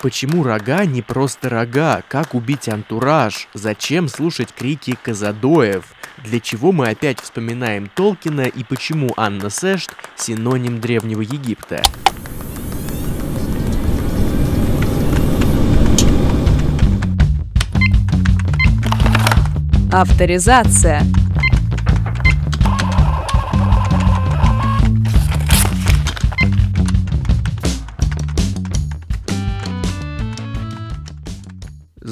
Почему рога не просто рога? Как убить антураж? Зачем слушать крики казадоев? Для чего мы опять вспоминаем Толкина и почему Анна Сэшт – синоним Древнего Египта? Авторизация.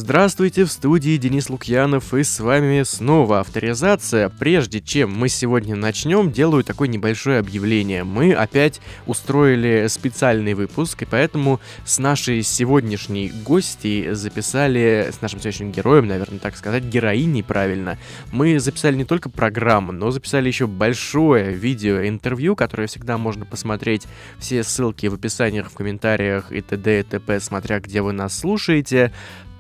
Здравствуйте, в студии Денис Лукьянов и с вами снова авторизация. Прежде чем мы сегодня начнем, делаю такое небольшое объявление. Мы опять устроили специальный выпуск, и поэтому с нашей сегодняшней гостьей записали, с нашим сегодняшним героем, наверное, так сказать, героиней правильно, мы записали не только программу, но записали еще большое видео-интервью, которое всегда можно посмотреть. Все ссылки в описаниях, в комментариях и т.д. и т.п., смотря где вы нас слушаете.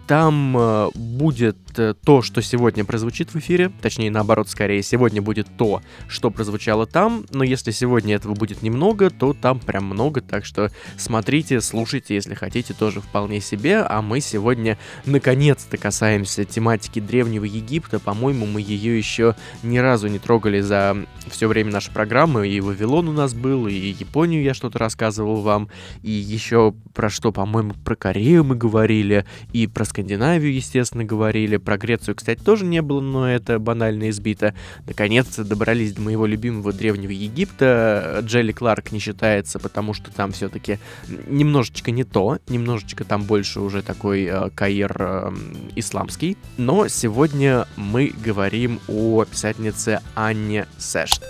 Там э, будет то, что сегодня прозвучит в эфире, точнее наоборот, скорее, сегодня будет то, что прозвучало там, но если сегодня этого будет немного, то там прям много, так что смотрите, слушайте, если хотите, тоже вполне себе, а мы сегодня наконец-то касаемся тематики Древнего Египта, по-моему, мы ее еще ни разу не трогали за все время нашей программы, и Вавилон у нас был, и Японию я что-то рассказывал вам, и еще про что, по-моему, про Корею мы говорили, и про Скандинавию, естественно, говорили. Про Грецию, кстати, тоже не было, но это банально избито. Наконец-то добрались до моего любимого древнего Египта. Джелли Кларк не считается, потому что там все-таки немножечко не то. Немножечко там больше уже такой э, Каир э, исламский. Но сегодня мы говорим о писательнице Анне Сэшт.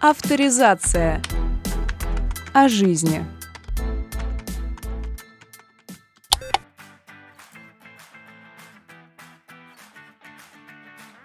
Авторизация. О жизни.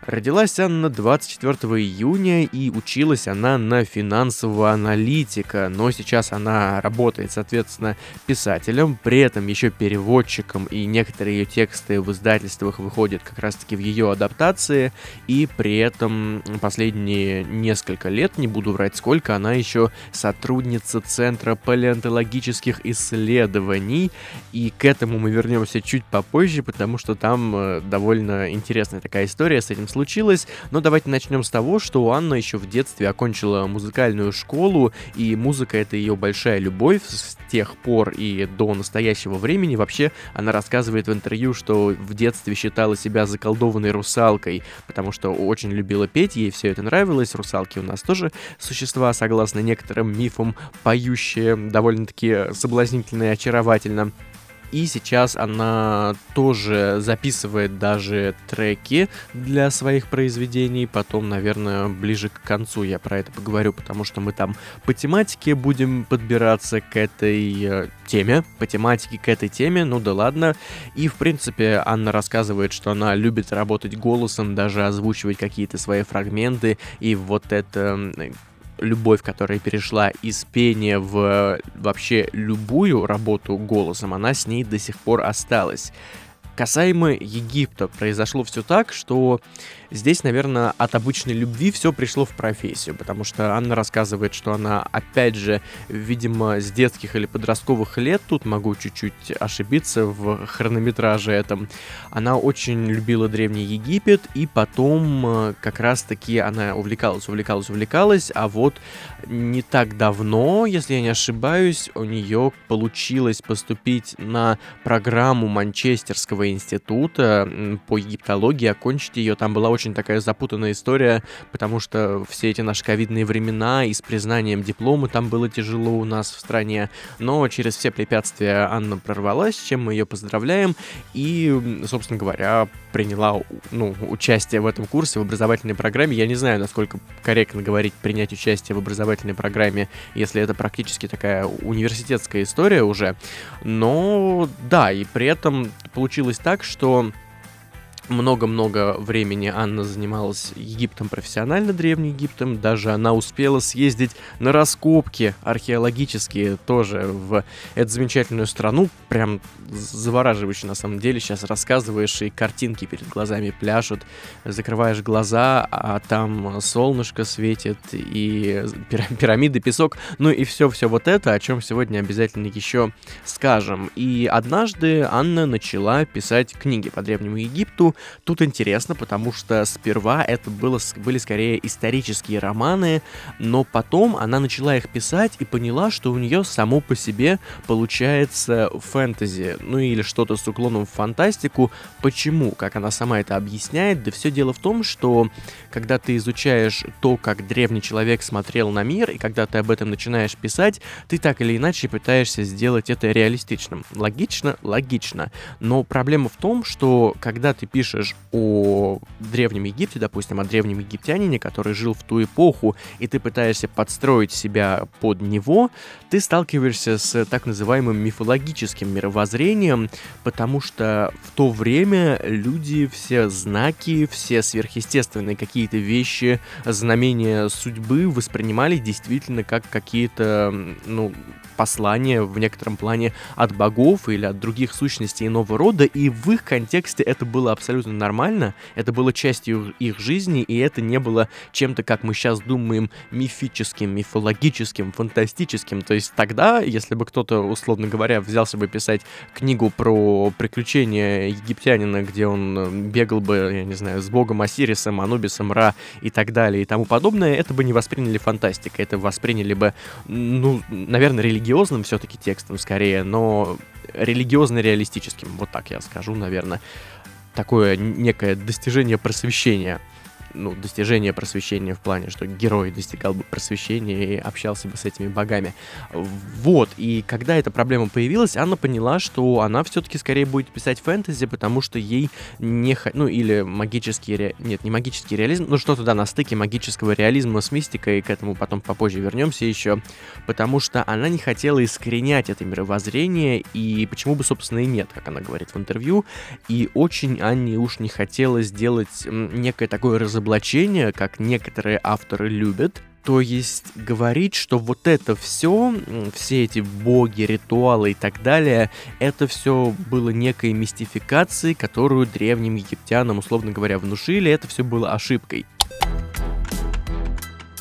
Родилась Анна 24 июня и училась она на финансового аналитика, но сейчас она работает, соответственно, писателем, при этом еще переводчиком, и некоторые ее тексты в издательствах выходят как раз-таки в ее адаптации, и при этом последние несколько лет, не буду врать сколько, она еще сотрудница Центра палеонтологических исследований, и к этому мы вернемся чуть попозже, потому что там э, довольно интересная такая история с этим случилось, но давайте начнем с того, что Анна еще в детстве окончила музыкальную школу, и музыка это ее большая любовь с тех пор и до настоящего времени. Вообще, она рассказывает в интервью, что в детстве считала себя заколдованной русалкой, потому что очень любила петь, ей все это нравилось. Русалки у нас тоже существа, согласно некоторым мифам, поющие довольно-таки соблазнительно и очаровательно. И сейчас она тоже записывает даже треки для своих произведений. Потом, наверное, ближе к концу я про это поговорю, потому что мы там по тематике будем подбираться к этой э, теме. По тематике к этой теме, ну да ладно. И, в принципе, Анна рассказывает, что она любит работать голосом, даже озвучивать какие-то свои фрагменты. И вот это любовь, которая перешла из пения в вообще любую работу голосом, она с ней до сих пор осталась. Касаемо Египта, произошло все так, что Здесь, наверное, от обычной любви все пришло в профессию, потому что Анна рассказывает, что она, опять же, видимо, с детских или подростковых лет, тут могу чуть-чуть ошибиться в хронометраже этом, она очень любила Древний Египет, и потом э, как раз-таки она увлекалась, увлекалась, увлекалась, а вот не так давно, если я не ошибаюсь, у нее получилось поступить на программу Манчестерского института по египтологии, окончить ее, там была очень очень такая запутанная история, потому что все эти наши ковидные времена и с признанием диплома там было тяжело у нас в стране, но через все препятствия Анна прорвалась, чем мы ее поздравляем, и, собственно говоря, приняла ну, участие в этом курсе, в образовательной программе. Я не знаю, насколько корректно говорить принять участие в образовательной программе, если это практически такая университетская история уже. Но да, и при этом получилось так, что много-много времени Анна занималась Египтом профессионально, Древним Египтом. Даже она успела съездить на раскопки археологические тоже в эту замечательную страну. Прям завораживающе на самом деле. Сейчас рассказываешь, и картинки перед глазами пляшут. Закрываешь глаза, а там солнышко светит, и пирамиды, песок. Ну и все-все вот это, о чем сегодня обязательно еще скажем. И однажды Анна начала писать книги по Древнему Египту, тут интересно, потому что сперва это было, были скорее исторические романы, но потом она начала их писать и поняла, что у нее само по себе получается фэнтези, ну или что-то с уклоном в фантастику. Почему? Как она сама это объясняет? Да все дело в том, что когда ты изучаешь то, как древний человек смотрел на мир, и когда ты об этом начинаешь писать, ты так или иначе пытаешься сделать это реалистичным. Логично? Логично. Но проблема в том, что когда ты пишешь пишешь о Древнем Египте, допустим, о древнем египтянине, который жил в ту эпоху, и ты пытаешься подстроить себя под него, ты сталкиваешься с так называемым мифологическим мировоззрением, потому что в то время люди все знаки, все сверхъестественные какие-то вещи, знамения судьбы воспринимали действительно как какие-то, ну, послания в некотором плане от богов или от других сущностей иного рода, и в их контексте это было абсолютно нормально, это было частью их жизни, и это не было чем-то, как мы сейчас думаем, мифическим, мифологическим, фантастическим. То есть тогда, если бы кто-то, условно говоря, взялся бы писать книгу про приключения египтянина, где он бегал бы, я не знаю, с богом Осирисом, Анубисом, Ра и так далее и тому подобное, это бы не восприняли фантастикой, это восприняли бы, ну, наверное, религиозным все-таки текстом скорее, но религиозно-реалистическим, вот так я скажу, наверное. Такое некое достижение просвещения ну, достижение просвещения в плане, что герой достигал бы просвещения и общался бы с этими богами. Вот, и когда эта проблема появилась, Анна поняла, что она все-таки скорее будет писать фэнтези, потому что ей не... Ну, или магический... Ре... Нет, не магический реализм, ну, что-то, да, на стыке магического реализма с мистикой, к этому потом попозже вернемся еще, потому что она не хотела искоренять это мировоззрение, и почему бы, собственно, и нет, как она говорит в интервью, и очень Анне уж не хотела сделать некое такое разобщение разоблачения, как некоторые авторы любят, то есть говорить, что вот это все, все эти боги, ритуалы и так далее, это все было некой мистификацией, которую древним египтянам, условно говоря, внушили, это все было ошибкой.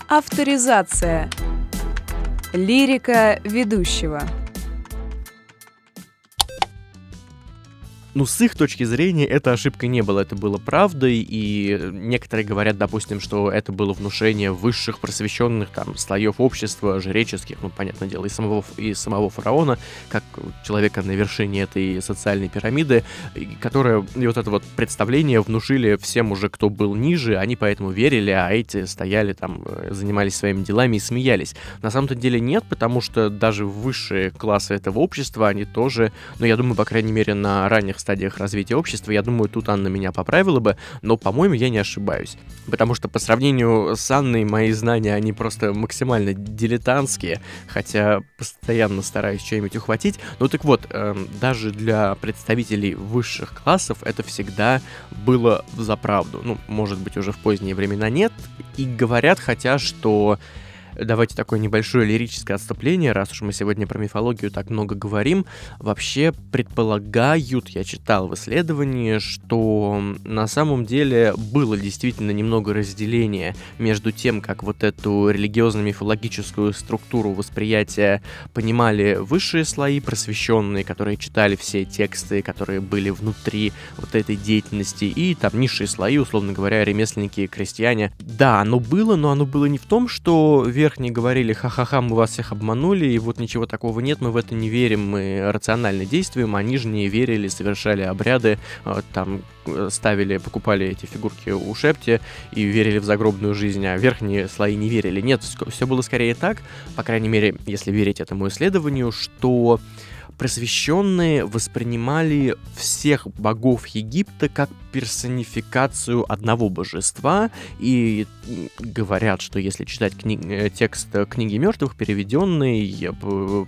Авторизация. Лирика ведущего. Ну, с их точки зрения, эта ошибка не была, это было правдой, и некоторые говорят, допустим, что это было внушение высших просвещенных там слоев общества, жреческих, ну, понятное дело, и самого, и самого фараона, как человека на вершине этой социальной пирамиды, которое, и вот это вот представление внушили всем уже, кто был ниже, они поэтому верили, а эти стояли там, э, занимались своими делами и смеялись. На самом-то деле нет, потому что даже высшие классы этого общества, они тоже, ну, я думаю, по крайней мере, на ранних стадиях развития общества. Я думаю, тут Анна меня поправила бы, но, по-моему, я не ошибаюсь. Потому что по сравнению с Анной мои знания, они просто максимально дилетантские, хотя постоянно стараюсь что-нибудь ухватить. Ну так вот, э, даже для представителей высших классов это всегда было за правду. Ну, может быть, уже в поздние времена нет. И говорят, хотя, что давайте такое небольшое лирическое отступление, раз уж мы сегодня про мифологию так много говорим. Вообще предполагают, я читал в исследовании, что на самом деле было действительно немного разделения между тем, как вот эту религиозно-мифологическую структуру восприятия понимали высшие слои, просвещенные, которые читали все тексты, которые были внутри вот этой деятельности, и там низшие слои, условно говоря, ремесленники, крестьяне. Да, оно было, но оно было не в том, что верхние говорили, ха-ха-ха, мы вас всех обманули, и вот ничего такого нет, мы в это не верим, мы рационально действуем, а нижние верили, совершали обряды, э, там э, ставили, покупали эти фигурки у Шепти и верили в загробную жизнь, а верхние слои не верили. Нет, все было скорее так, по крайней мере, если верить этому исследованию, что просвещенные воспринимали всех богов Египта как персонификацию одного божества, и говорят, что если читать кни- э, текст книги мертвых, переведенный, я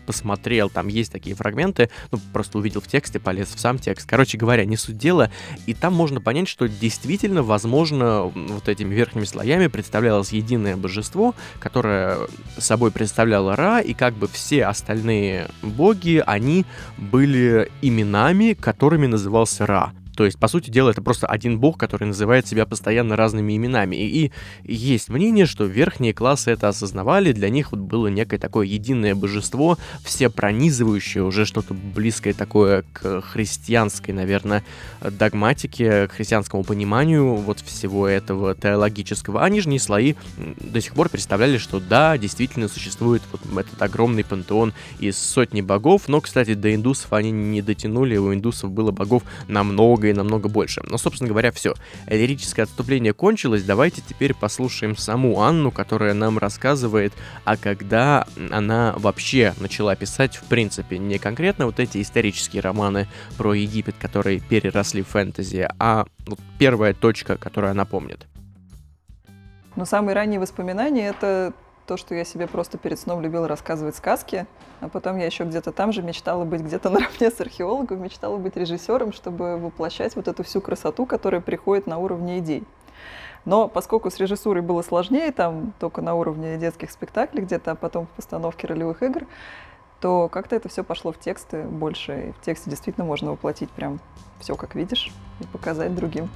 посмотрел, там есть такие фрагменты, ну, просто увидел в тексте, полез в сам текст. Короче говоря, не суть дела, и там можно понять, что действительно, возможно, вот этими верхними слоями представлялось единое божество, которое собой представляло Ра, и как бы все остальные боги, они были именами, которыми назывался Ра. То есть, по сути дела, это просто один бог, который называет себя постоянно разными именами. И, и есть мнение, что верхние классы это осознавали, для них вот было некое такое единое божество, все пронизывающее, уже что-то близкое такое к христианской, наверное, догматике, к христианскому пониманию вот всего этого теологического. А нижние слои до сих пор представляли, что да, действительно существует вот этот огромный пантеон из сотни богов, но, кстати, до индусов они не дотянули, у индусов было богов намного намного и намного больше. Но, собственно говоря, все. Лирическое отступление кончилось, давайте теперь послушаем саму Анну, которая нам рассказывает, а когда она вообще начала писать, в принципе, не конкретно вот эти исторические романы про Египет, которые переросли в фэнтези, а вот первая точка, которую она помнит. Но самые ранние воспоминания — это то, что я себе просто перед сном любила рассказывать сказки, а потом я еще где-то там же мечтала быть где-то наравне с археологом, мечтала быть режиссером, чтобы воплощать вот эту всю красоту, которая приходит на уровне идей. Но поскольку с режиссурой было сложнее, там только на уровне детских спектаклей где-то, а потом в постановке ролевых игр, то как-то это все пошло в тексты больше. И в тексте действительно можно воплотить прям все, как видишь, и показать другим.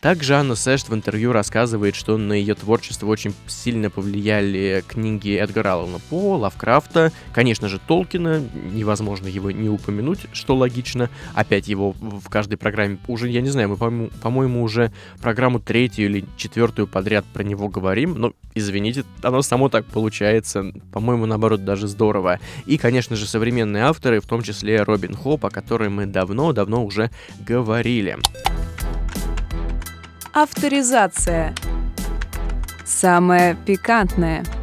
Также Анна Сэшт в интервью рассказывает, что на ее творчество очень сильно повлияли книги Эдгара Аллана По, Лавкрафта, конечно же, Толкина, невозможно его не упомянуть, что логично. Опять его в каждой программе, уже, я не знаю, мы, по-моему, уже программу третью или четвертую подряд про него говорим, но, извините, оно само так получается, по-моему, наоборот, даже здорово. И, конечно же, современные авторы, в том числе Робин Хоп, о которой мы давно-давно уже говорили. Авторизация. Самое пикантное –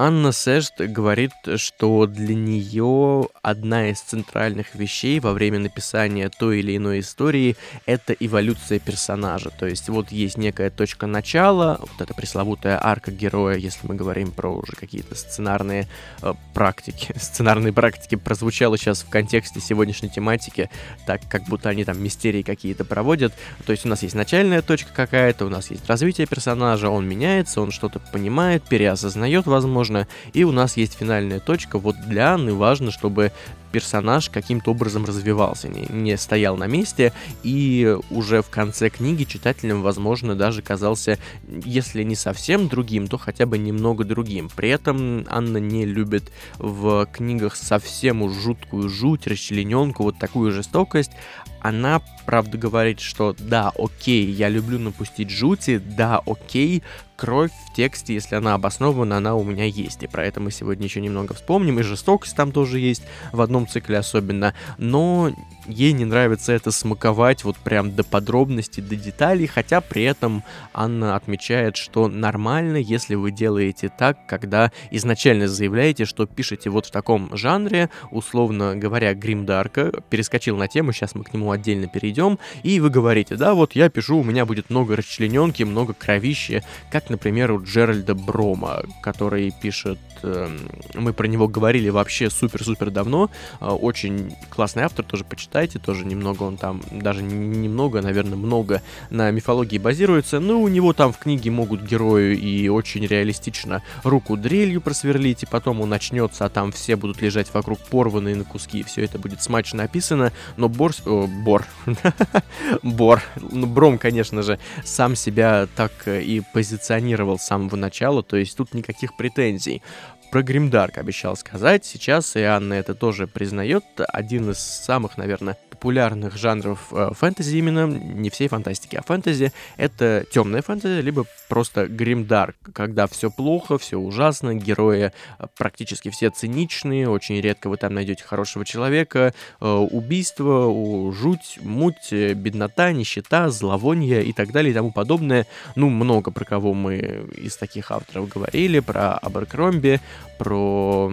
Анна Сэшт говорит, что для нее одна из центральных вещей во время написания той или иной истории — это эволюция персонажа. То есть вот есть некая точка начала, вот эта пресловутая арка героя, если мы говорим про уже какие-то сценарные э, практики. Сценарные практики прозвучало сейчас в контексте сегодняшней тематики, так как будто они там мистерии какие-то проводят. То есть у нас есть начальная точка какая-то, у нас есть развитие персонажа, он меняется, он что-то понимает, переосознает, возможно, возможно. И у нас есть финальная точка. Вот для Анны важно, чтобы персонаж каким-то образом развивался, не, не стоял на месте, и уже в конце книги читателям, возможно, даже казался, если не совсем другим, то хотя бы немного другим. При этом Анна не любит в книгах совсем уж жуткую жуть, расчлененку, вот такую жестокость. Она, правда, говорит, что да, окей, я люблю напустить жути, да, окей, кровь в тексте, если она обоснована, она у меня есть. И про это мы сегодня еще немного вспомним. И жестокость там тоже есть в одном цикле особенно. Но ей не нравится это смаковать вот прям до подробностей, до деталей, хотя при этом Анна отмечает, что нормально, если вы делаете так, когда изначально заявляете, что пишете вот в таком жанре, условно говоря, гримдарка, перескочил на тему, сейчас мы к нему отдельно перейдем, и вы говорите, да, вот я пишу, у меня будет много расчлененки, много кровищи, как, например, у Джеральда Брома, который пишет, мы про него говорили вообще супер-супер давно, э, очень классный автор, тоже почитайте, тоже немного он там, даже немного, наверное, много на мифологии базируется. Но у него там в книге могут герои и очень реалистично руку дрелью просверлить, и потом он начнется, а там все будут лежать вокруг порванные на куски, и все это будет смачно описано. Но Бор... О, Бор. Бор. Ну, Бром, конечно же, сам себя так и позиционировал с самого начала, то есть тут никаких претензий про Гримдарк обещал сказать. Сейчас и Анна это тоже признает. Один из самых, наверное, популярных жанров э, фэнтези именно, не всей фантастики, а фэнтези, это темная фэнтези, либо просто гримдарк, когда все плохо, все ужасно, герои э, практически все циничные, очень редко вы там найдете хорошего человека, э, убийство, жуть, муть, беднота, нищета, зловоние и так далее и тому подобное. Ну, много про кого мы из таких авторов говорили, про Аберкромби, про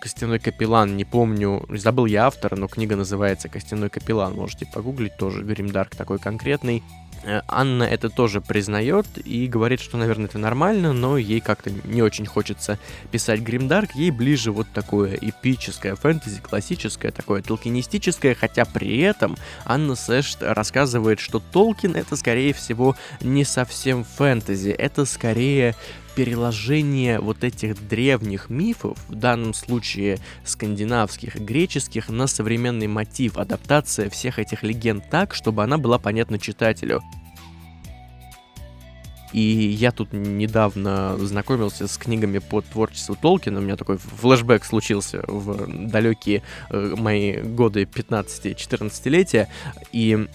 Костяной капеллан, не помню, забыл я автора, но книга называется Костяной капеллан, можете погуглить, тоже Гримдарк такой конкретный. Э, Анна это тоже признает и говорит, что, наверное, это нормально, но ей как-то не очень хочется писать гримдарк, ей ближе вот такое эпическое фэнтези, классическое, такое толкинистическое, хотя при этом Анна Сэшт рассказывает, что Толкин это, скорее всего, не совсем фэнтези, это скорее переложение вот этих древних мифов, в данном случае скандинавских и греческих, на современный мотив, адаптация всех этих легенд так, чтобы она была понятна читателю. И я тут недавно знакомился с книгами по творчеству Толкина. У меня такой флешбэк случился в далекие э, мои годы 15-14-летия. И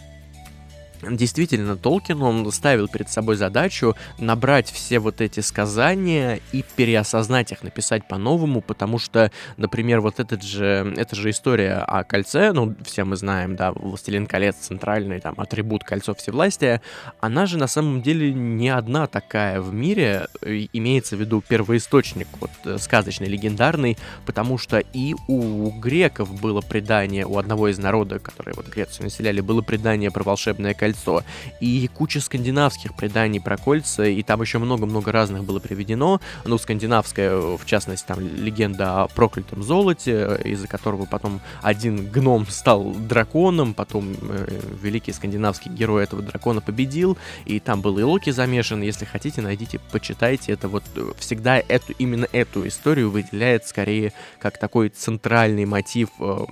Действительно, Толкин, он ставил перед собой задачу набрать все вот эти сказания и переосознать их, написать по-новому, потому что, например, вот этот же, эта же история о кольце, ну, все мы знаем, да, «Властелин колец» центральный, там, атрибут кольцо всевластия, она же на самом деле не одна такая в мире, имеется в виду первоисточник, вот, э, сказочный, легендарный, потому что и у греков было предание, у одного из народов, которые вот Грецию населяли, было предание про волшебное кольцо, кольцо. И куча скандинавских преданий про кольца, и там еще много-много разных было приведено. Ну, скандинавская, в частности, там легенда о проклятом золоте, из-за которого потом один гном стал драконом, потом э, великий скандинавский герой этого дракона победил, и там был и Локи замешан. Если хотите, найдите, почитайте. Это вот э, всегда эту, именно эту историю выделяет скорее как такой центральный мотив э,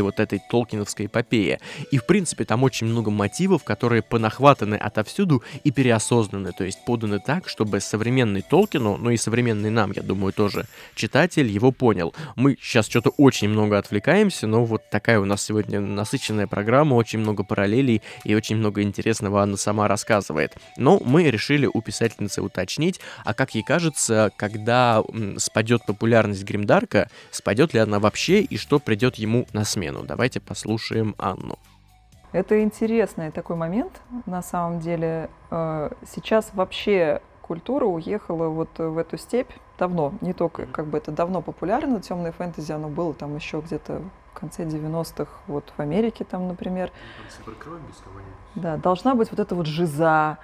вот этой толкиновской эпопеи. И, в принципе, там очень много мотивов, которые понахватаны отовсюду и переосознаны, то есть поданы так, чтобы современный Толкину, ну и современный нам, я думаю, тоже читатель его понял. Мы сейчас что-то очень много отвлекаемся, но вот такая у нас сегодня насыщенная программа, очень много параллелей и очень много интересного Анна сама рассказывает. Но мы решили у писательницы уточнить, а как ей кажется, когда спадет популярность Гримдарка, спадет ли она вообще и что придет ему на смену. Давайте послушаем Анну. Это интересный такой момент, на самом деле. Э, сейчас вообще культура уехала вот в эту степь давно. Не только как бы это давно популярно, темное фэнтези, оно было там еще где-то в конце 90-х, вот в Америке там, например. Да, должна быть вот эта вот жиза,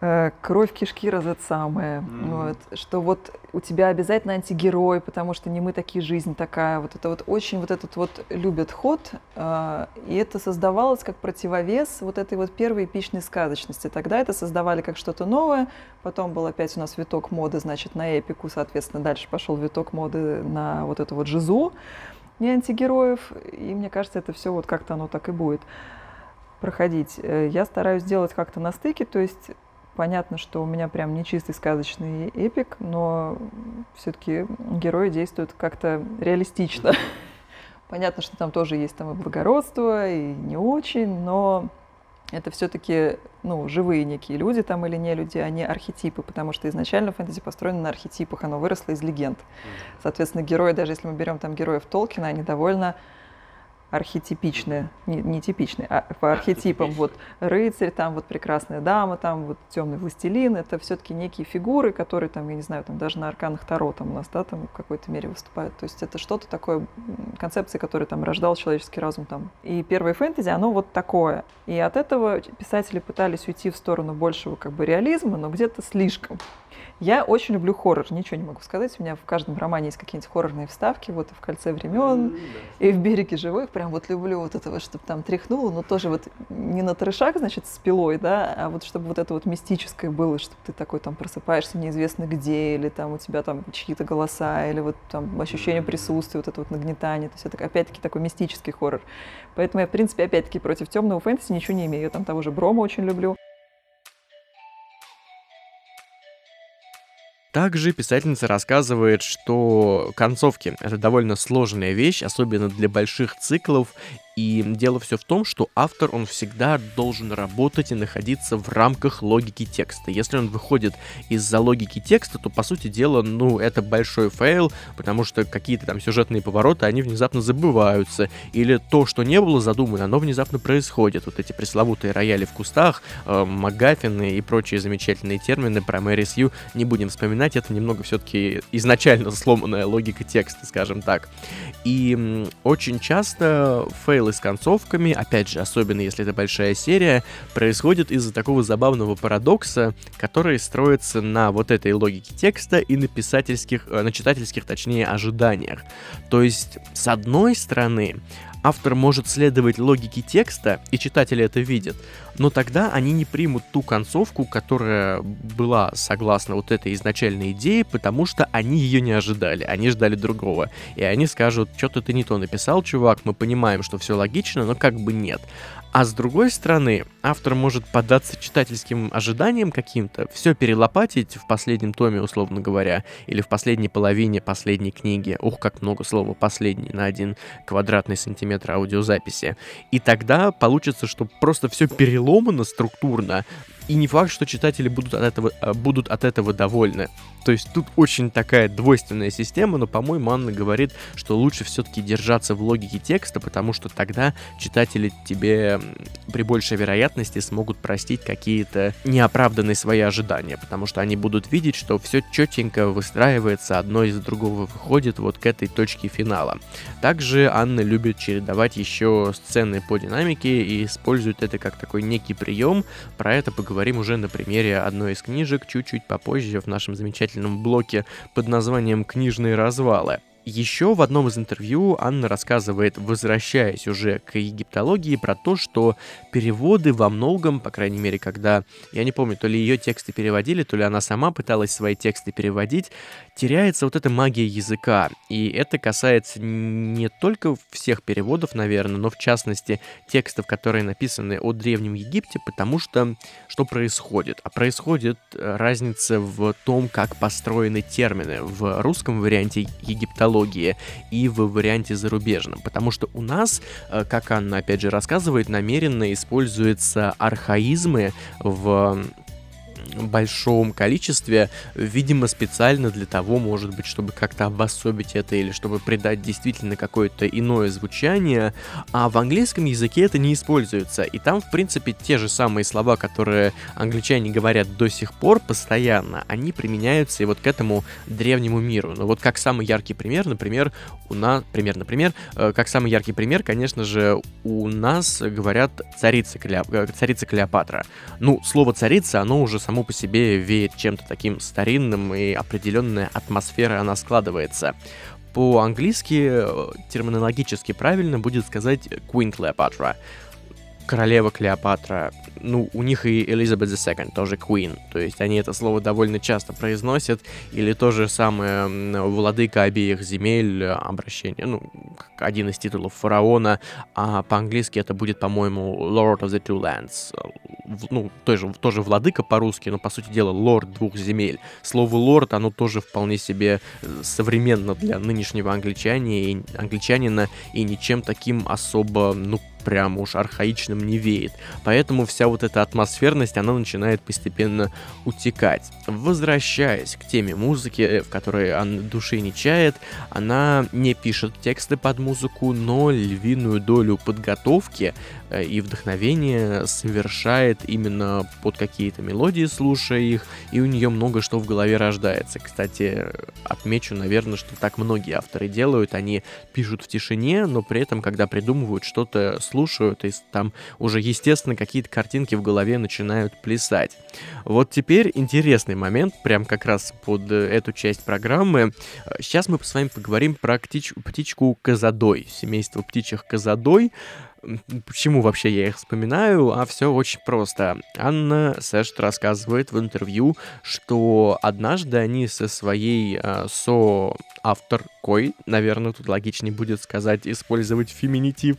кровь кишки разет самое. Mm-hmm. Вот, что вот у тебя обязательно антигерой, потому что не мы такие, жизнь такая. Вот это вот очень вот этот вот любят ход. Э, и это создавалось как противовес вот этой вот первой эпичной сказочности. Тогда это создавали как что-то новое. Потом был опять у нас виток моды, значит, на эпику, соответственно, дальше пошел виток моды на вот эту вот жизу, не антигероев. И мне кажется, это все вот как-то оно так и будет проходить. Э, я стараюсь делать как-то на стыке, то есть Понятно, что у меня прям не чистый сказочный эпик, но все-таки герои действуют как-то реалистично. Понятно, что там тоже есть там и благородство, и не очень, но это все-таки ну, живые некие люди там или не люди, а не архетипы, потому что изначально фэнтези построено на архетипах, оно выросло из легенд. Соответственно, герои, даже если мы берем там героев Толкина, они довольно архетипичные, не, не типичные, а по архетипам. Вот рыцарь, там вот прекрасная дама, там вот темный властелин. Это все-таки некие фигуры, которые там, я не знаю, там даже на арканах Таро там у нас, да, там в какой-то мере выступают. То есть это что-то такое, концепции, которые там рождал человеческий разум там. И первое фэнтези, оно вот такое. И от этого писатели пытались уйти в сторону большего как бы реализма, но где-то слишком. Я очень люблю хоррор, ничего не могу сказать. У меня в каждом романе есть какие-нибудь хоррорные вставки, вот и в «Кольце времен», да. и в «Береге живых». Прям вот люблю вот этого, чтобы там тряхнуло, но тоже вот не на трешак, значит, с пилой, да, а вот чтобы вот это вот мистическое было, чтобы ты такой там просыпаешься неизвестно где, или там у тебя там чьи-то голоса, или вот там ощущение присутствия, вот это вот нагнетание. То есть это опять-таки такой мистический хоррор. Поэтому я, в принципе, опять-таки против темного фэнтези ничего не имею. Я там того же Брома очень люблю. Также писательница рассказывает, что концовки — это довольно сложная вещь, особенно для больших циклов, и дело все в том, что автор, он всегда должен работать и находиться в рамках логики текста. Если он выходит из-за логики текста, то, по сути дела, ну, это большой fail, потому что какие-то там сюжетные повороты, они внезапно забываются. Или то, что не было задумано, оно внезапно происходит. Вот эти пресловутые рояли в кустах, э, макгаффины и прочие замечательные термины про Мэри Сью не будем вспоминать. Это немного все-таки изначально сломанная логика текста, скажем так. И очень часто fail fail ы с концовками, опять же, особенно если это большая серия, происходит из-за такого забавного парадокса, который строится на вот этой логике текста и на писательских, э, на читательских, точнее, ожиданиях. То есть, с одной стороны, автор может следовать логике текста, и читатели это видят, но тогда они не примут ту концовку, которая была согласно вот этой изначальной идее, потому что они ее не ожидали, они ждали другого. И они скажут, что-то ты не то написал, чувак, мы понимаем, что все логично, но как бы нет. А с другой стороны, автор может поддаться читательским ожиданиям каким-то, все перелопатить в последнем томе, условно говоря, или в последней половине последней книги. Ух, как много слова «последний» на один квадратный сантиметр аудиозаписи. И тогда получится, что просто все переломано структурно, и не факт, что читатели будут от этого, э, будут от этого довольны. То есть тут очень такая двойственная система, но, по-моему, Анна говорит, что лучше все-таки держаться в логике текста, потому что тогда читатели тебе при большей вероятности смогут простить какие-то неоправданные свои ожидания, потому что они будут видеть, что все четенько выстраивается, одно из другого выходит вот к этой точке финала. Также Анна любит чередовать еще сцены по динамике и использует это как такой некий прием. Про это поговорим уже на примере одной из книжек чуть-чуть попозже в нашем замечательном блоке под названием «Книжные развалы». Еще в одном из интервью Анна рассказывает, возвращаясь уже к египтологии, про то, что переводы во многом, по крайней мере, когда, я не помню, то ли ее тексты переводили, то ли она сама пыталась свои тексты переводить, теряется вот эта магия языка. И это касается не только всех переводов, наверное, но в частности текстов, которые написаны о Древнем Египте, потому что что происходит? А происходит э, разница в том, как построены термины в русском варианте египтологии мифологии и в варианте зарубежном. Потому что у нас, э, как Анна опять же рассказывает, намеренно используются архаизмы в большом количестве, видимо, специально для того, может быть, чтобы как-то обособить это или чтобы придать действительно какое-то иное звучание, а в английском языке это не используется. И там, в принципе, те же самые слова, которые англичане говорят до сих пор постоянно, они применяются и вот к этому древнему миру. Но вот как самый яркий пример, например, у нас, пример, например, э, как самый яркий пример, конечно же, у нас говорят царица, Клеоп... Э, царица Клеопатра. Ну, слово царица, оно уже само по себе веет чем-то таким старинным, и определенная атмосфера она складывается. По-английски э, терминологически правильно будет сказать Queen Cleopatra королева Клеопатра, ну, у них и Элизабет II, тоже Queen, то есть они это слово довольно часто произносят, или то же самое владыка обеих земель, обращение, ну, один из титулов фараона, а по-английски это будет, по-моему, Lord of the Two Lands, ну, тоже, тоже владыка по-русски, но, по сути дела, лорд двух земель. Слово лорд, оно тоже вполне себе э, современно для нынешнего англичанина и, англичанина, и ничем таким особо, ну, прям уж архаичным не веет. Поэтому вся вот эта атмосферность, она начинает постепенно утекать. Возвращаясь к теме музыки, э, в которой она души не чает, она не пишет тексты под музыку, но львиную долю подготовки э, и вдохновения совершает именно под какие-то мелодии, слушая их, и у нее много что в голове рождается. Кстати, отмечу, наверное, что так многие авторы делают, они пишут в тишине, но при этом, когда придумывают что-то, слушают слушают, и там уже, естественно, какие-то картинки в голове начинают плясать. Вот теперь интересный момент, прям как раз под э, эту часть программы. Сейчас мы с вами поговорим про птич- птичку Казадой, семейство птичьих Казадой. Почему вообще я их вспоминаю? А все очень просто. Анна Сэшт рассказывает в интервью, что однажды они со своей э, со-авторкой, наверное, тут логичнее будет сказать, использовать феминитив,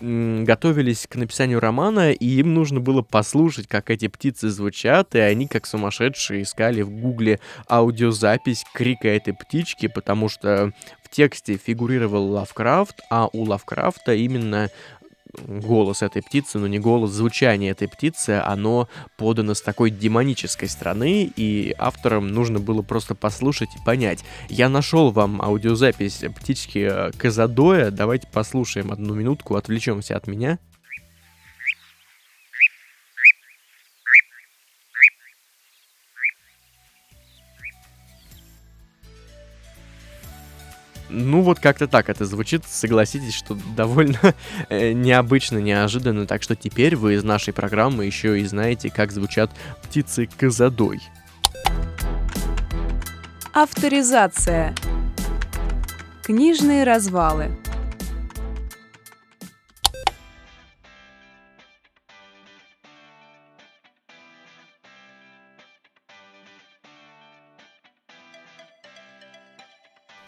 готовились к написанию романа, и им нужно было послушать, как эти птицы звучат, и они, как сумасшедшие, искали в гугле аудиозапись крика этой птички, потому что в тексте фигурировал Лавкрафт, а у Лавкрафта именно голос этой птицы, но не голос, звучание этой птицы, оно подано с такой демонической стороны, и авторам нужно было просто послушать и понять. Я нашел вам аудиозапись птички э, Казадоя, давайте послушаем одну минутку, отвлечемся от меня. Ну вот как-то так это звучит, согласитесь, что довольно э, необычно, неожиданно, так что теперь вы из нашей программы еще и знаете, как звучат птицы козадой. Авторизация. Книжные развалы.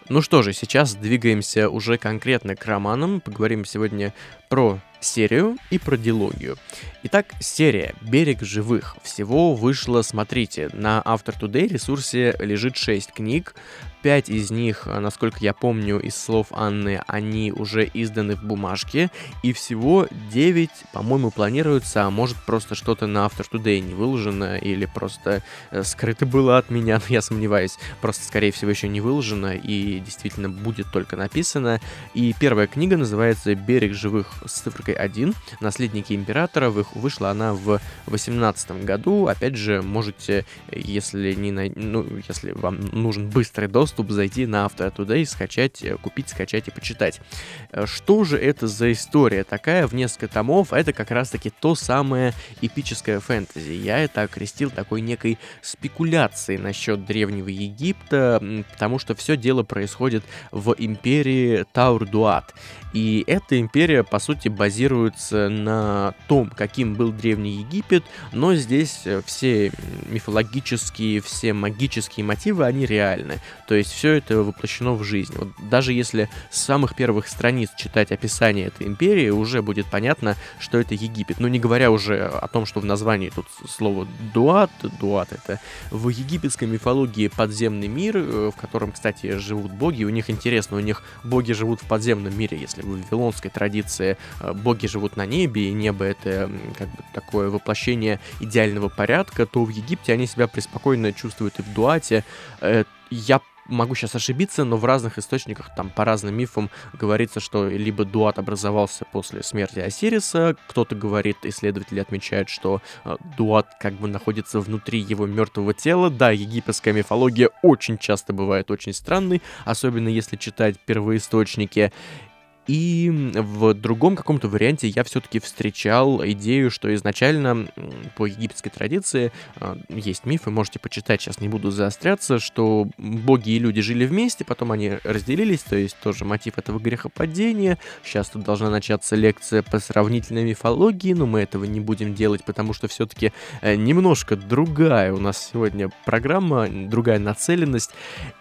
Ну что же, сейчас двигаемся уже конкретно к романам. Поговорим сегодня про серию и про дилогию. Итак, серия «Берег живых». Всего вышло, смотрите, на After Today ресурсе лежит 6 книг. 5 из них, насколько я помню из слов Анны, они уже изданы в бумажке. И всего 9, по-моему, планируется, а может просто что-то на After Today не выложено или просто э, скрыто было от меня, но я сомневаюсь. Просто, скорее всего, еще не выложено и действительно будет только написано. И первая книга называется «Берег живых» с цифрой 1. «Наследники императора». Вышла она в 2018 году. Опять же, можете, если, не ну, если вам нужен быстрый доступ, зайти на Автор Today, скачать, купить, скачать и почитать. Э, что же это за история такая в несколько томов? Это как раз-таки то самое эпическое фэнтези. Я это окрестил такой некой спекуляцией насчет Древнего Египта, потому что все дело происходит в империи Таур-Дуат. И эта империя, по сути, базируется на том, каким был Древний Египет, но здесь э, все мифологические, все магические мотивы, они реальны. То есть все это воплощено в жизнь. Вот даже если с самых первых страниц читать описание этой империи, уже будет понятно, что это Египет. Ну, не говоря уже о том, что в названии тут слово «дуат», «дуат» — это в египетской мифологии подземный мир, э, в котором, кстати, живут боги. У них интересно, у них боги живут в подземном мире, если если в вавилонской традиции э, боги живут на небе, и небо это как бы такое воплощение идеального порядка, то в Египте они себя преспокойно чувствуют и в дуате. Э, я могу сейчас ошибиться, но в разных источниках, там по разным мифам говорится, что либо Дуат образовался после смерти Осириса, кто-то говорит, исследователи отмечают, что э, Дуат как бы находится внутри его мертвого тела. Да, египетская мифология очень часто бывает очень странной, особенно если читать первоисточники. И в другом каком-то варианте я все-таки встречал идею, что изначально по египетской традиции э, есть мифы, можете почитать, сейчас не буду заостряться, что боги и люди жили вместе, потом они разделились, то есть тоже мотив этого грехопадения. Сейчас тут должна начаться лекция по сравнительной мифологии, но мы этого не будем делать, потому что все-таки э, немножко другая у нас сегодня программа, другая нацеленность.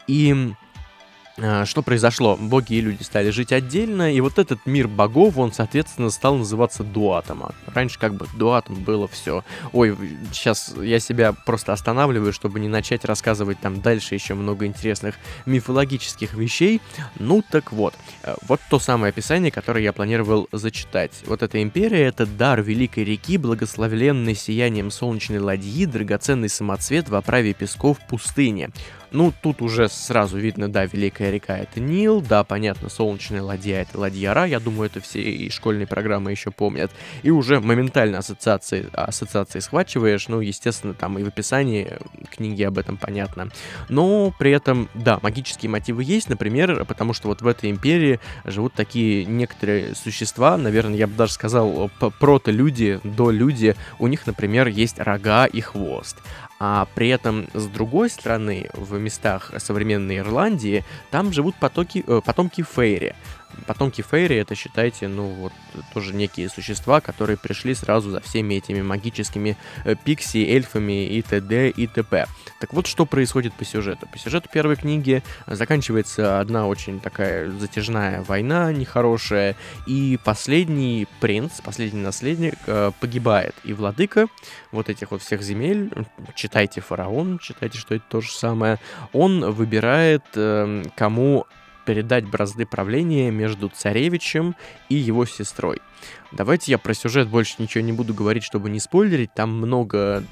И а, что произошло? Боги и люди стали жить отдельно, и вот этот мир богов, он, соответственно, стал называться дуатом. А раньше как бы дуатом было все. Ой, сейчас я себя просто останавливаю, чтобы не начать рассказывать там дальше еще много интересных мифологических вещей. Ну так вот, э, вот то самое описание, которое я планировал зачитать. Вот эта империя — это дар великой реки, благословленный сиянием солнечной ладьи, драгоценный самоцвет в оправе песков пустыни. Ну, тут уже сразу видно, да, Великая река это Нил, да, понятно, Солнечная ладья это ладьяра, я думаю, это все и школьные программы еще помнят. И уже моментально ассоциации, ассоциации схвачиваешь, ну, естественно, там и в описании книги об этом понятно. Но при этом, да, магические мотивы есть, например, потому что вот в этой империи живут такие некоторые существа, наверное, я бы даже сказал, прото-люди, до-люди, у них, например, есть рога и хвост. А при этом, с другой стороны, в местах современной Ирландии, там живут потоки, э, потомки Фейри. потомки Фейри это, считайте, ну вот, тоже некие существа, которые пришли сразу за всеми этими магическими э, пикси, эльфами и т.д. и т.п. Так вот, что происходит по сюжету. По сюжету первой книги заканчивается одна очень такая затяжная война нехорошая, и последний принц, последний наследник э, погибает. И владыка вот этих вот всех земель, читайте фараон, читайте, что это то же самое, он выбирает, э, кому передать бразды правления между царевичем и его сестрой. Давайте я про сюжет больше ничего не буду говорить, чтобы не спойлерить. Там много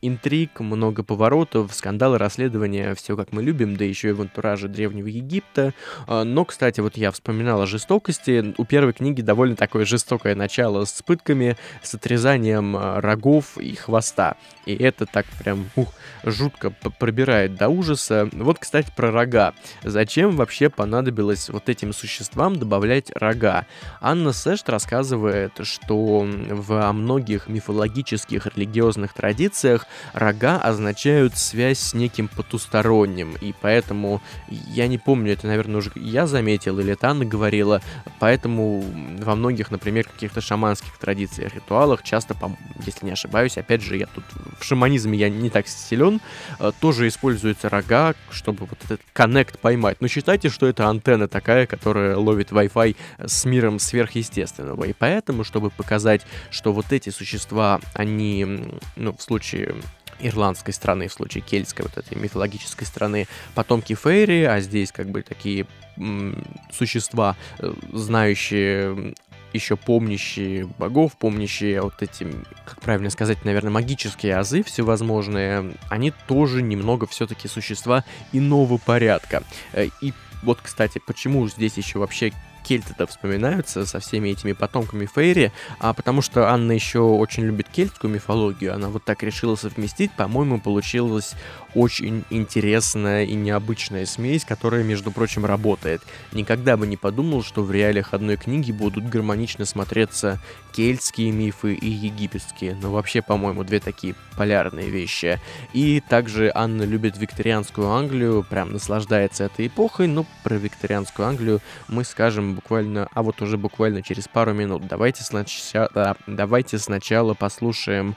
интриг, много поворотов, скандалы, расследования, все как мы любим, да еще и в антураже Древнего Египта. А, но, кстати, вот я вспоминал о жестокости. У первой книги довольно такое жестокое начало с пытками, с отрезанием а, рогов и хвоста. И это так прям ух, жутко пробирает до ужаса. Вот, кстати, про рога. Зачем вообще понадобилось вот этим существам добавлять рога? Анна Сэшт рассказывает рассказывает, что во многих мифологических религиозных традициях рога означают связь с неким потусторонним, и поэтому, я не помню, это, наверное, уже я заметил, или это Анна говорила, поэтому во многих, например, каких-то шаманских традициях, ритуалах, часто, если не ошибаюсь, опять же, я тут в шаманизме я не так силен, э, тоже используются рога, чтобы вот этот коннект поймать. Но считайте, что это антенна такая, которая ловит Wi-Fi с миром сверхъестественного, и поэтому поэтому, чтобы показать, что вот эти существа, они, ну, в случае ирландской страны, в случае кельтской вот этой мифологической страны, потомки Фейри, а здесь как бы такие существа, э, знающие еще помнящие богов, помнящие вот эти, как правильно сказать, наверное, магические азы всевозможные, они тоже немного все-таки существа иного порядка. Э, и вот, кстати, почему здесь еще вообще кельты-то вспоминаются со всеми этими потомками Фейри, а потому что Анна еще очень любит кельтскую мифологию, она вот так решила совместить, по-моему, получилось очень интересная и необычная смесь, которая, между прочим, работает. Никогда бы не подумал, что в реалиях одной книги будут гармонично смотреться кельтские мифы и египетские. Но вообще, по-моему, две такие полярные вещи. И также Анна любит викторианскую Англию, прям наслаждается этой эпохой, но про викторианскую Англию мы скажем буквально, а вот уже буквально через пару минут. Давайте сначала, давайте сначала послушаем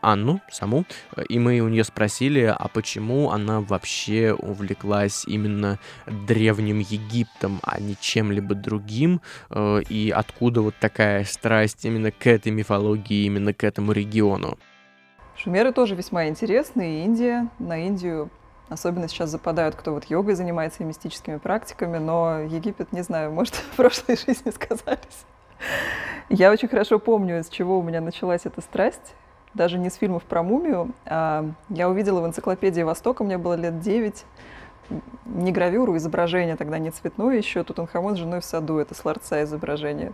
Анну саму, и мы у нее спросили, а почему она вообще увлеклась именно древним Египтом, а не чем-либо другим, э, и откуда вот такая страсть именно к этой мифологии, именно к этому региону. Шумеры тоже весьма интересны, и Индия. На Индию особенно сейчас западают, кто вот йогой занимается и мистическими практиками, но Египет, не знаю, может, в прошлой жизни сказались. Я очень хорошо помню, из чего у меня началась эта страсть даже не с фильмов про мумию. А я увидела в энциклопедии Востока, мне было лет 9, не гравюру, изображение тогда не цветное еще, Тутанхамон с женой в саду, это с ларца изображение,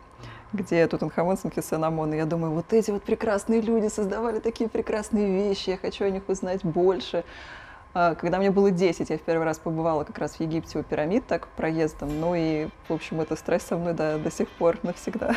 где Тутанхамон с Анхисенамон. Я думаю, вот эти вот прекрасные люди создавали такие прекрасные вещи, я хочу о них узнать больше. А когда мне было 10, я в первый раз побывала как раз в Египте у пирамид, так проездом. Ну и, в общем, эта страсть со мной да, до сих пор навсегда.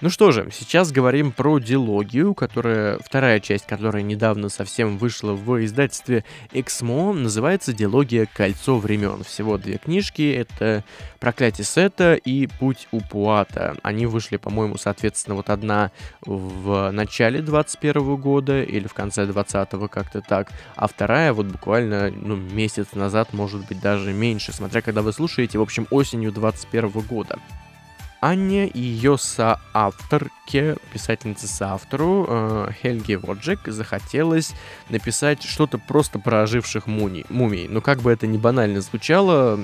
Ну что же, сейчас говорим про дилогию, которая, вторая часть которая недавно совсем вышла в издательстве Эксмо, называется «Дилогия. Кольцо времен». Всего две книжки, это «Проклятие Сета» и «Путь Упуата». Они вышли, по-моему, соответственно, вот одна в начале 21 года или в конце 20-го, как-то так, а вторая вот буквально, ну, месяц назад, может быть, даже меньше, смотря когда вы слушаете, в общем, осенью 21 года. Анне и ее соавторке, писательнице-соавтору э, Хельге Воджек захотелось написать что-то просто про оживших муни, мумий. Ну, как бы это ни банально звучало,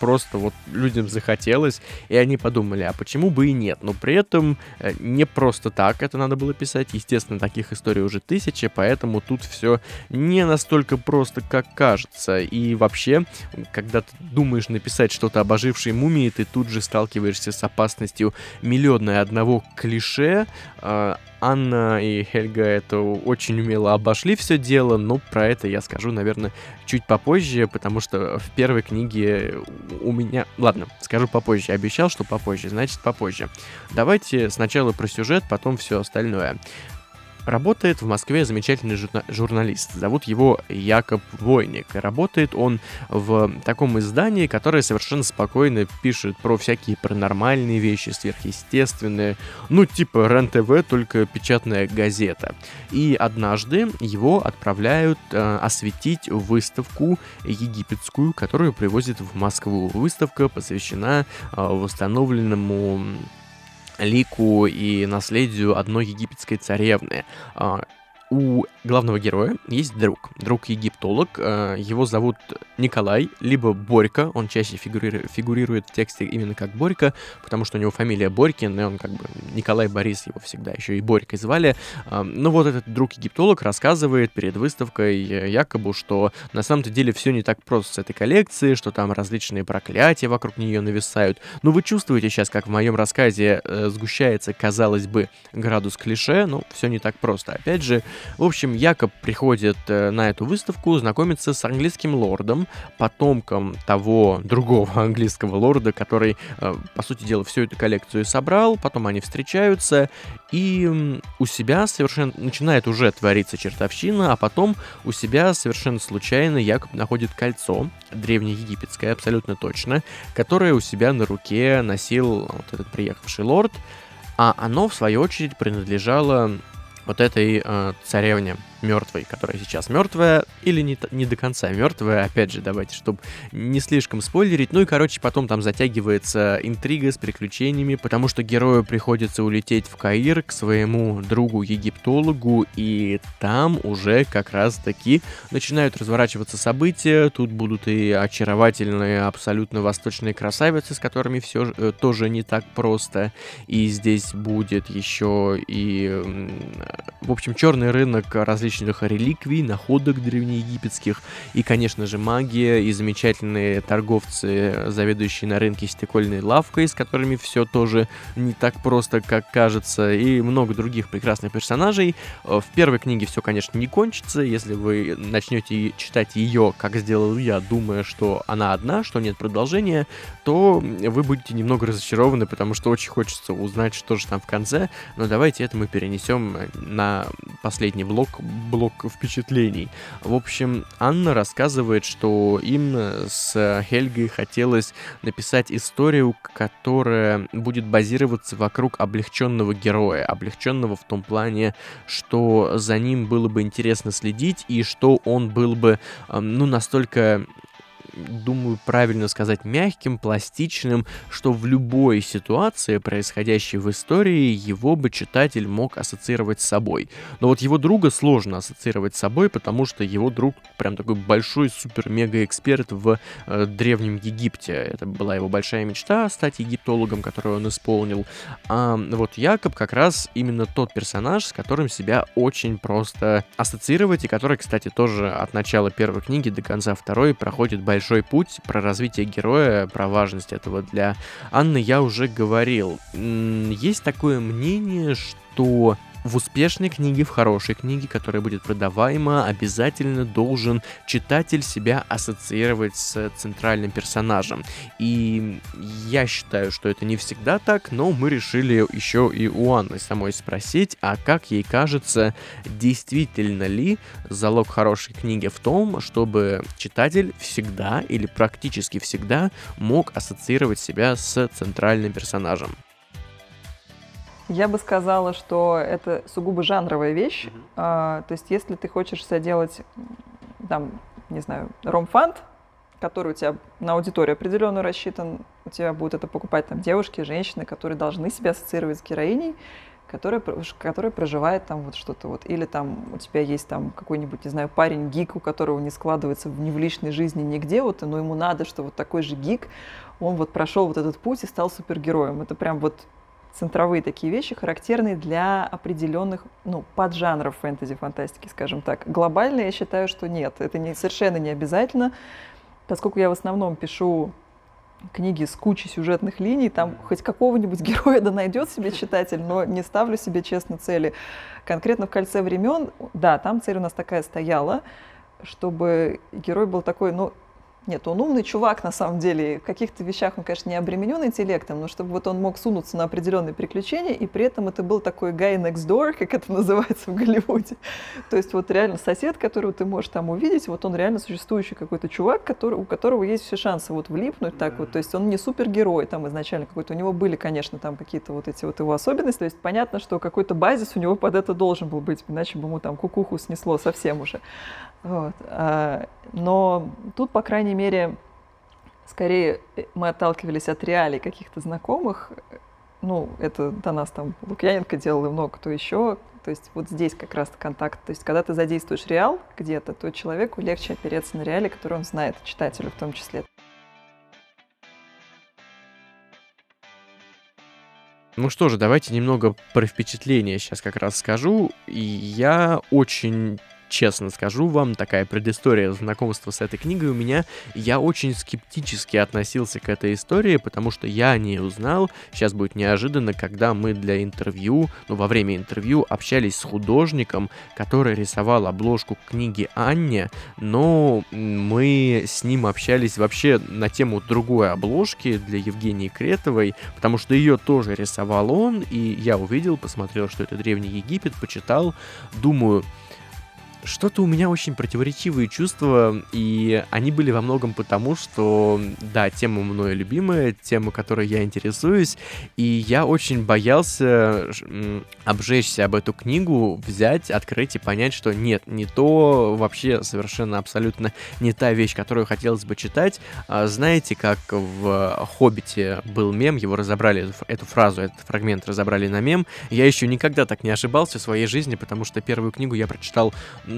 просто вот людям захотелось, и они подумали, а почему бы и нет? Но при этом э, не просто так это надо было писать. Естественно, таких историй уже тысячи, поэтому тут все не настолько просто, как кажется. И вообще, когда ты думаешь написать что-то об ожившей мумии, ты тут же сталкиваешься с опасностью опасностью миллиона одного клише. А, Анна и Хельга это очень умело обошли все дело, но про это я скажу, наверное, чуть попозже, потому что в первой книге у меня... Ладно, скажу попозже. Обещал, что попозже, значит попозже. Давайте сначала про сюжет, потом все остальное. Работает в Москве замечательный журна- журналист. Зовут его Якоб Войник. Работает он в таком издании, которое совершенно спокойно пишет про всякие паранормальные вещи, сверхъестественные. Ну, типа РЕН-ТВ, только печатная газета. И однажды его отправляют э, осветить выставку египетскую, которую привозят в Москву. Выставка посвящена э, восстановленному лику и наследию одной египетской царевны. А, у главного героя есть друг, друг-египтолог, э, его зовут Николай, либо Борька, он чаще фигурирует, в тексте именно как Борька, потому что у него фамилия Борькин, и он как бы Николай Борис его всегда еще и Борькой звали. Ну вот этот друг-египтолог рассказывает перед выставкой э, якобы, что на самом-то деле все не так просто с этой коллекцией, что там различные проклятия вокруг нее нависают. Но вы чувствуете сейчас, как в моем рассказе э, сгущается, казалось бы, градус клише, но все не так просто. Опять же, в общем, Якоб приходит э, на эту выставку, знакомится с английским лордом, потомком того другого английского лорда, который, э, по сути дела, всю эту коллекцию собрал, потом они встречаются, и у себя совершенно начинает уже твориться чертовщина, а потом у себя совершенно случайно Якоб находит кольцо, древнеегипетское абсолютно точно, которое у себя на руке носил вот этот приехавший лорд, а оно, в свою очередь, принадлежало вот этой э, царевне мертвой, которая сейчас мертвая, или не, не до конца мертвая, опять же, давайте, чтобы не слишком спойлерить. Ну и, короче, потом там затягивается интрига с приключениями, потому что герою приходится улететь в Каир к своему другу-египтологу, и там уже как раз-таки начинают разворачиваться события. Тут будут и очаровательные, абсолютно восточные красавицы, с которыми все э, тоже не так просто. И здесь будет еще и, в общем, черный рынок различных различных реликвий, находок древнеегипетских, и, конечно же, магия, и замечательные торговцы, заведующие на рынке стекольной лавкой, с которыми все тоже не так просто, как кажется, и много других прекрасных персонажей. В первой книге все, конечно, не кончится, если вы начнете читать ее, как сделал я, думая, что она одна, что нет продолжения, то вы будете немного разочарованы, потому что очень хочется узнать, что же там в конце, но давайте это мы перенесем на последний блок блок впечатлений. В общем, Анна рассказывает, что им с Хельгой хотелось написать историю, которая будет базироваться вокруг облегченного героя. Облегченного в том плане, что за ним было бы интересно следить и что он был бы, ну, настолько думаю, правильно сказать, мягким, пластичным, что в любой ситуации, происходящей в истории, его бы читатель мог ассоциировать с собой. Но вот его друга сложно ассоциировать с собой, потому что его друг прям такой большой супер-мега-эксперт в э, Древнем Египте. Это была его большая мечта стать египтологом, которую он исполнил. А вот Якоб как раз именно тот персонаж, с которым себя очень просто ассоциировать, и который, кстати, тоже от начала первой книги до конца второй проходит большой большой путь про развитие героя, про важность этого для Анны я уже говорил. Есть такое мнение, что в успешной книге, в хорошей книге, которая будет продаваема, обязательно должен читатель себя ассоциировать с центральным персонажем. И я считаю, что это не всегда так, но мы решили еще и у Анны самой спросить, а как ей кажется, действительно ли залог хорошей книги в том, чтобы читатель всегда или практически всегда мог ассоциировать себя с центральным персонажем. Я бы сказала, что это сугубо жанровая вещь. Mm-hmm. А, то есть, если ты хочешь делать, там, не знаю, ромфант, который у тебя на аудиторию определенную рассчитан, у тебя будут это покупать там девушки, женщины, которые должны себя ассоциировать с героиней, которая, которая проживает там вот что-то вот. Или там у тебя есть там какой-нибудь, не знаю, парень гик, у которого не складывается ни в личной жизни нигде, вот, но ему надо, что вот такой же гик, он вот прошел вот этот путь и стал супергероем. Это прям вот центровые такие вещи, характерные для определенных ну, поджанров фэнтези-фантастики, скажем так. Глобально я считаю, что нет, это не, совершенно не обязательно, поскольку я в основном пишу книги с кучей сюжетных линий, там хоть какого-нибудь героя да найдет себе читатель, но не ставлю себе честно цели. Конкретно в «Кольце времен», да, там цель у нас такая стояла, чтобы герой был такой, ну, Нет, он умный чувак на самом деле. В каких-то вещах он, конечно, не обременен интеллектом, но чтобы вот он мог сунуться на определенные приключения, и при этом это был такой guy next door, как это называется в Голливуде. То есть вот реально сосед, которого ты можешь там увидеть, вот он реально существующий какой-то чувак, который, у которого есть все шансы вот влипнуть так вот. То есть он не супергерой там изначально какой-то. У него были, конечно, там какие-то вот эти вот его особенности. То есть понятно, что какой-то базис у него под это должен был быть, иначе бы ему там кукуху снесло совсем уже. Вот. Но тут, по крайней мере, скорее э, мы отталкивались от реалий каких-то знакомых. Ну, это до нас там Лукьяненко делал и много кто еще. То есть вот здесь как раз контакт. То есть когда ты задействуешь реал где-то, то человеку легче опереться на реалии, которые он знает, читателю в том числе. Ну что же, давайте немного про впечатление сейчас как раз скажу. И я очень честно скажу вам, такая предыстория знакомства с этой книгой у меня, я очень скептически относился к этой истории, потому что я не узнал, сейчас будет неожиданно, когда мы для интервью, ну, во время интервью общались с художником, который рисовал обложку книги Анне, но мы с ним общались вообще на тему другой обложки для Евгении Кретовой, потому что ее тоже рисовал он, и я увидел, посмотрел, что это Древний Египет, почитал, думаю, что-то у меня очень противоречивые чувства, и они были во многом потому, что, да, тема мною любимая, тема, которой я интересуюсь, и я очень боялся обжечься об эту книгу, взять, открыть и понять, что нет, не то, вообще совершенно абсолютно не та вещь, которую хотелось бы читать. А, знаете, как в «Хоббите» был мем, его разобрали, эту, эту фразу, этот фрагмент разобрали на мем, я еще никогда так не ошибался в своей жизни, потому что первую книгу я прочитал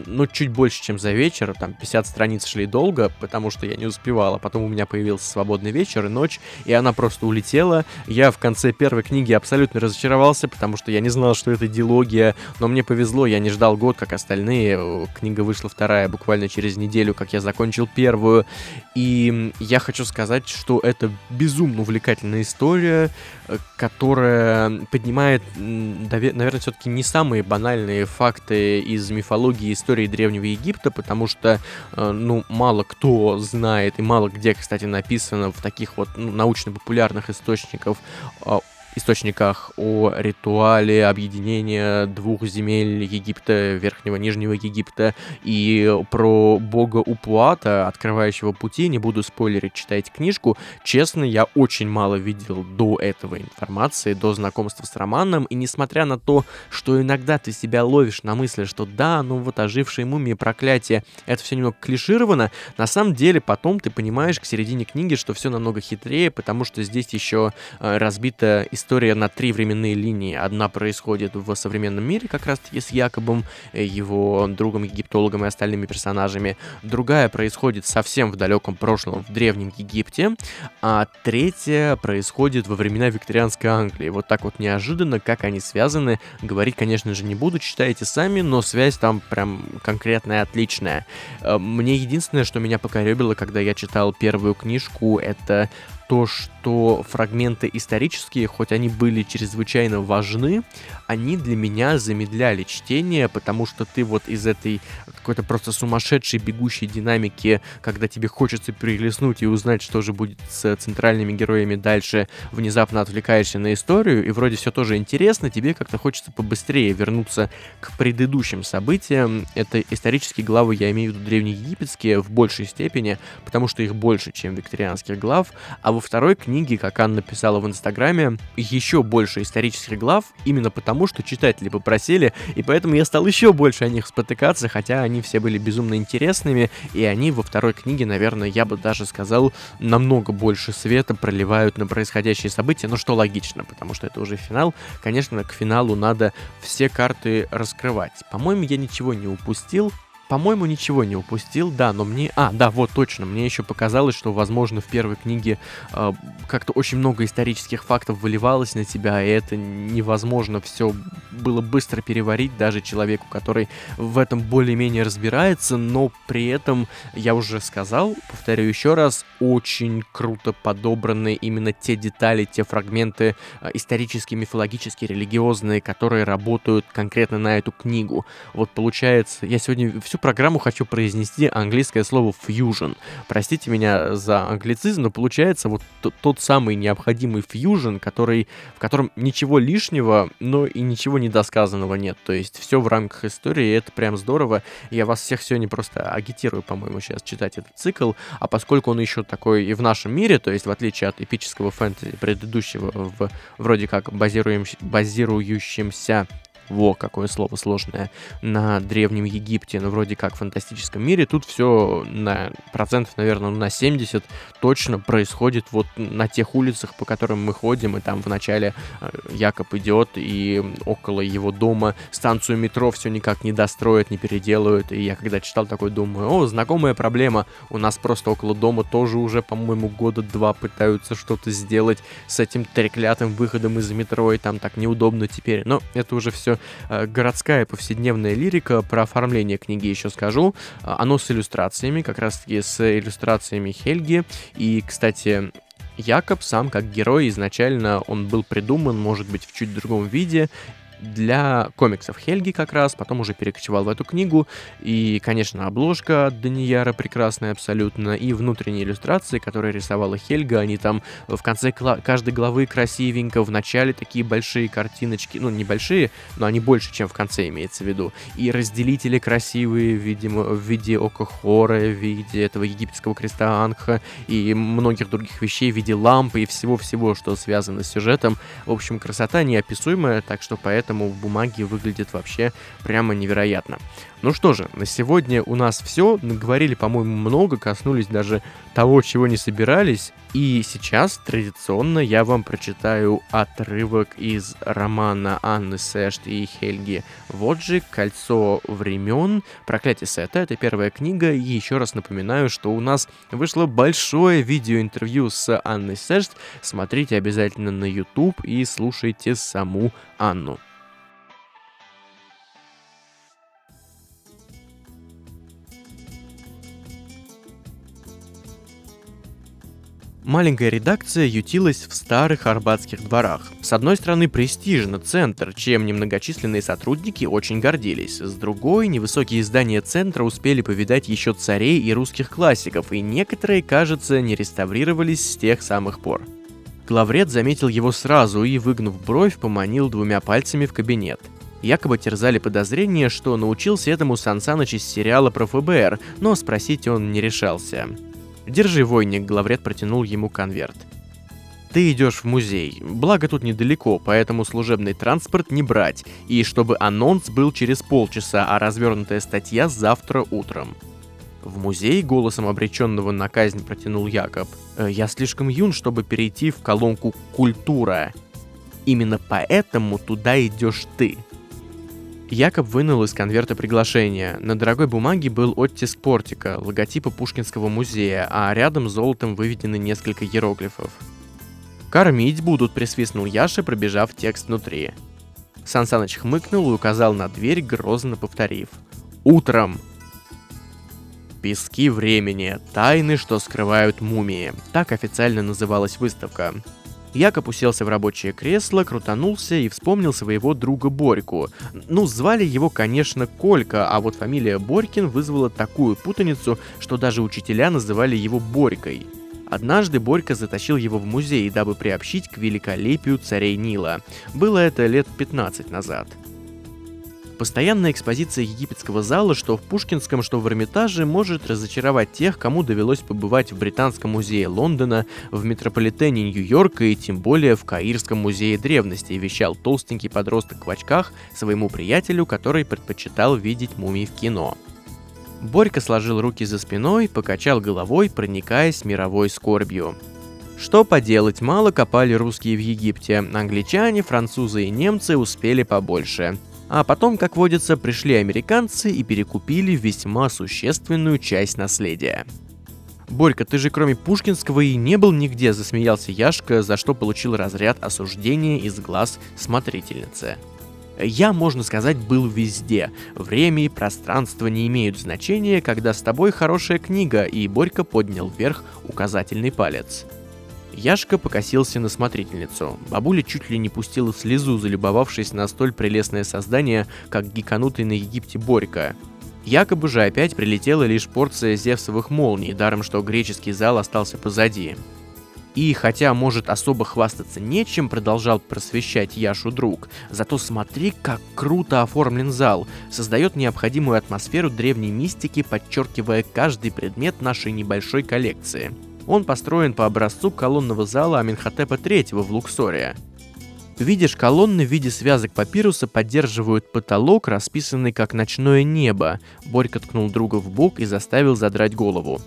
ну, чуть больше, чем за вечер, там 50 страниц шли долго, потому что я не успевала, потом у меня появился свободный вечер и ночь, и она просто улетела. Я в конце первой книги абсолютно разочаровался, потому что я не знал, что это дилогия, но мне повезло, я не ждал год, как остальные. Книга вышла вторая буквально через неделю, как я закончил первую. И я хочу сказать, что это безумно увлекательная история, э, которая поднимает, наверное, все-таки не самые банальные факты из мифологии истории Древнего Египта, потому что, э, ну, мало кто знает и мало где, кстати, написано в таких вот ну, научно-популярных источниках э, источниках о ритуале объединения двух земель Египта, Верхнего и Нижнего Египта, и про бога Упуата, открывающего пути, не буду спойлерить, читайте книжку. Честно, я очень мало видел до этого информации, до знакомства с романом, и несмотря на то, что иногда ты себя ловишь на мысли, что да, ну вот ожившие мумии, проклятие, это все немного клишировано, на самом деле потом ты понимаешь к середине книги, что все намного хитрее, потому что здесь еще э, разбита история на три временные линии. Одна происходит в современном мире, как раз-таки с Якобом, э, его другом, египтологом и остальными персонажами. Другая происходит совсем в далеком прошлом, в Древнем Египте. А третья происходит во времена викторианской Англии. Вот так вот неожиданно, как они связаны, говорить, конечно же, не буду, читайте сами, но связь там прям конкретная, отличная. Э, мне единственное, что меня покоребило, когда я читал первую книжку, это то, что фрагменты исторические, хоть они были чрезвычайно важны, они для меня замедляли чтение, потому что ты вот из этой какой-то просто сумасшедшей бегущей динамики, когда тебе хочется перелистнуть и узнать, что же будет с центральными героями дальше, внезапно отвлекаешься на историю, и вроде все тоже интересно, тебе как-то хочется побыстрее вернуться к предыдущим событиям. Это исторические главы, я имею в виду древнеегипетские, в большей степени, потому что их больше, чем викторианских глав, а во второй книге, как Анна написала в Инстаграме, еще больше исторических глав, именно потому, что читатели попросили, и поэтому я стал еще больше о них спотыкаться, хотя они все были безумно интересными, и они во второй книге, наверное, я бы даже сказал, намного больше света проливают на происходящие события, но что логично, потому что это уже финал. Конечно, к финалу надо все карты раскрывать. По-моему, я ничего не упустил. По-моему, ничего не упустил, да, но мне... А, да, вот точно, мне еще показалось, что, возможно, в первой книге э, как-то очень много исторических фактов выливалось на тебя, и это невозможно все было быстро переварить даже человеку, который в этом более-менее разбирается, но при этом, я уже сказал, повторю еще раз, очень круто подобраны именно те детали, те фрагменты э, исторические, мифологические, религиозные, которые работают конкретно на эту книгу. Вот получается, я сегодня всю программу хочу произнести английское слово fusion. Простите меня за англицизм, но получается вот тот самый необходимый fusion, который, в котором ничего лишнего, но и ничего недосказанного нет. То есть все в рамках истории, и это прям здорово. Я вас всех сегодня просто агитирую, по-моему, сейчас читать этот цикл, а поскольку он еще такой и в нашем мире, то есть в отличие от эпического фэнтези предыдущего, в вроде как базирующемся во, какое слово сложное, на Древнем Египте, ну, вроде как в фантастическом мире, тут все на процентов, наверное, на 70 точно происходит вот на тех улицах, по которым мы ходим, и там вначале э, Якоб идет, и около его дома станцию метро все никак не достроят, не переделают, и я когда читал такой, думаю, о, знакомая проблема, у нас просто около дома тоже уже, по-моему, года два пытаются что-то сделать с этим треклятым выходом из метро, и там так неудобно теперь, но это уже все городская повседневная лирика. Про оформление книги еще скажу. Э, оно с иллюстрациями, как раз-таки с иллюстрациями Хельги. И, кстати, Якоб сам как герой изначально он был придуман, может быть, в чуть другом виде, для комиксов Хельги как раз, потом уже перекочевал в эту книгу. И, конечно, обложка от Данияра прекрасная абсолютно, и внутренние иллюстрации, которые рисовала Хельга, они там в конце каждой главы красивенько, в начале такие большие картиночки, ну, небольшие, но они больше, чем в конце имеется в виду. И разделители красивые, видимо, в виде ока Хора, в виде этого египетского креста Ангха, и многих других вещей в виде лампы и всего-всего, что связано с сюжетом. В общем, красота неописуемая, так что поэтому поэтому в бумаге выглядит вообще прямо невероятно. Ну что же, на сегодня у нас все. Наговорили, по-моему, много, коснулись даже того, чего не собирались. И сейчас традиционно я вам прочитаю отрывок из романа Анны Сэшт и Хельги Воджи «Кольцо времен. Проклятие Сета». Это первая книга. И еще раз напоминаю, что у нас вышло большое видеоинтервью с Анной Сэшт. Смотрите обязательно на YouTube и слушайте саму Анну. Маленькая редакция ютилась в старых арбатских дворах. С одной стороны, престижно центр, чем немногочисленные сотрудники очень гордились. С другой, невысокие здания центра успели повидать еще царей и русских классиков, и некоторые, кажется, не реставрировались с тех самых пор. Главред заметил его сразу и, выгнув бровь, поманил двумя пальцами в кабинет. Якобы терзали подозрение, что научился этому Сансаныч из сериала про ФБР, но спросить он не решался. «Держи, войник», — главред протянул ему конверт. Ты идешь в музей. Благо тут недалеко, поэтому служебный транспорт не брать. И чтобы анонс был через полчаса, а развернутая статья завтра утром. В музей голосом обреченного на казнь протянул Якоб. «Э, «Я слишком юн, чтобы перейти в колонку «Культура». Именно поэтому туда идешь ты», Якоб вынул из конверта приглашение. На дорогой бумаге был оттиск портика, логотипа Пушкинского музея, а рядом золотом выведены несколько иероглифов. «Кормить будут», — присвистнул Яша, пробежав текст внутри. Сан Саныч хмыкнул и указал на дверь, грозно повторив. «Утром!» «Пески времени. Тайны, что скрывают мумии». Так официально называлась выставка. Якоб уселся в рабочее кресло, крутанулся и вспомнил своего друга Борьку. Ну, звали его, конечно, Колька, а вот фамилия Борькин вызвала такую путаницу, что даже учителя называли его Борькой. Однажды Борька затащил его в музей, дабы приобщить к великолепию царей Нила. Было это лет 15 назад. Постоянная экспозиция египетского зала, что в Пушкинском, что в Эрмитаже, может разочаровать тех, кому довелось побывать в Британском музее Лондона, в Метрополитене Нью-Йорка и тем более в Каирском музее древности, вещал толстенький подросток в очках своему приятелю, который предпочитал видеть мумий в кино. Борька сложил руки за спиной, покачал головой, проникаясь мировой скорбью. Что поделать, мало копали русские в Египте, англичане, французы и немцы успели побольше. А потом, как водится, пришли американцы и перекупили весьма существенную часть наследия. «Борька, ты же кроме Пушкинского и не был нигде», — засмеялся Яшка, за что получил разряд осуждения из глаз смотрительницы. Я, можно сказать, был везде. Время и пространство не имеют значения, когда с тобой хорошая книга, и Борька поднял вверх указательный палец. Яшка покосился на смотрительницу. Бабуля чуть ли не пустила слезу, залюбовавшись на столь прелестное создание, как гиканутый на Египте Борька. Якобы же опять прилетела лишь порция Зевсовых молний, даром что греческий зал остался позади. И хотя, может, особо хвастаться нечем, продолжал просвещать Яшу друг, зато смотри, как круто оформлен зал, создает необходимую атмосферу древней мистики, подчеркивая каждый предмет нашей небольшой коллекции. Он построен по образцу колонного зала Аминхотепа III в Луксоре. Видишь, колонны в виде связок папируса поддерживают потолок, расписанный как ночное небо. Борька ткнул друга в бок и заставил задрать голову.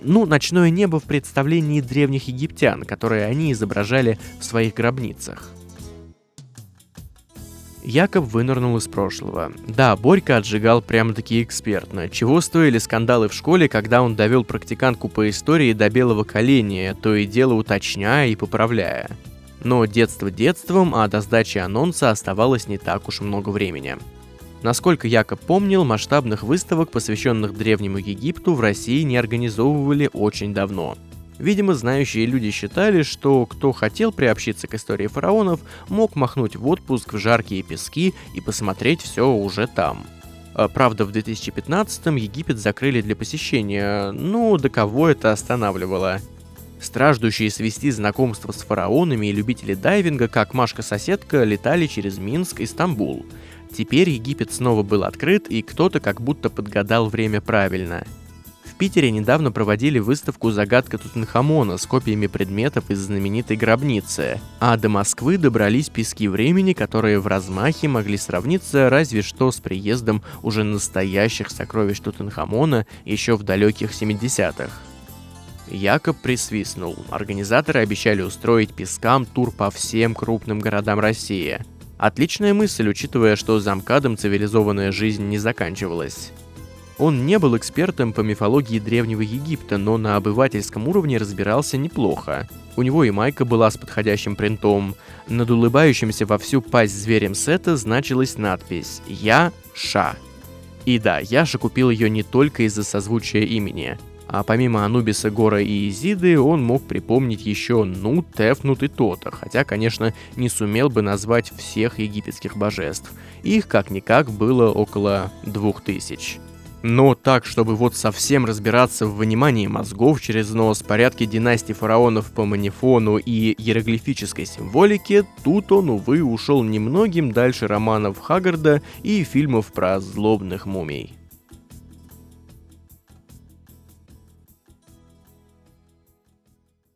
Ну, ночное небо в представлении древних египтян, которые они изображали в своих гробницах. Якоб вынырнул из прошлого. Да, Борька отжигал прямо-таки экспертно. Чего стоили скандалы в школе, когда он довел практикантку по истории до белого коленя, то и дело уточняя и поправляя. Но детство детством, а до сдачи анонса оставалось не так уж много времени. Насколько Якоб помнил, масштабных выставок, посвященных Древнему Египту, в России не организовывали очень давно. Видимо, знающие люди считали, что кто хотел приобщиться к истории фараонов, мог махнуть в отпуск в жаркие пески и посмотреть все уже там. А, правда, в 2015-м Египет закрыли для посещения, ну, до кого это останавливало? Страждущие свести знакомство с фараонами и любители дайвинга, как Машка-соседка, летали через Минск и Стамбул – Теперь Египет снова был открыт, и кто-то как будто подгадал время правильно. Питере недавно проводили выставку «Загадка Тутанхамона» с копиями предметов из знаменитой гробницы, а до Москвы добрались пески времени, которые в размахе могли сравниться разве что с приездом уже настоящих сокровищ Тутанхамона еще в далеких 70-х. Якоб присвистнул. Организаторы обещали устроить пескам тур по всем крупным городам России – Отличная мысль, учитывая, что за МКАДом цивилизованная жизнь не заканчивалась. Он не был экспертом по мифологии Древнего Египта, но на обывательском уровне разбирался неплохо. У него и майка была с подходящим принтом. Над улыбающимся во всю пасть зверем сета значилась надпись «Я Ша». И да, Яша купил ее не только из-за созвучия имени – а помимо Анубиса, Гора и Изиды, он мог припомнить еще Нут, Тефнут и Тота, хотя, конечно, не сумел бы назвать всех египетских божеств. Их, как-никак, было около двух тысяч. Но так, чтобы вот совсем разбираться в вынимании мозгов через нос, порядке династии фараонов по манифону и иероглифической символике, тут он, увы, ушел немногим дальше романов Хаггарда и фильмов про злобных мумий.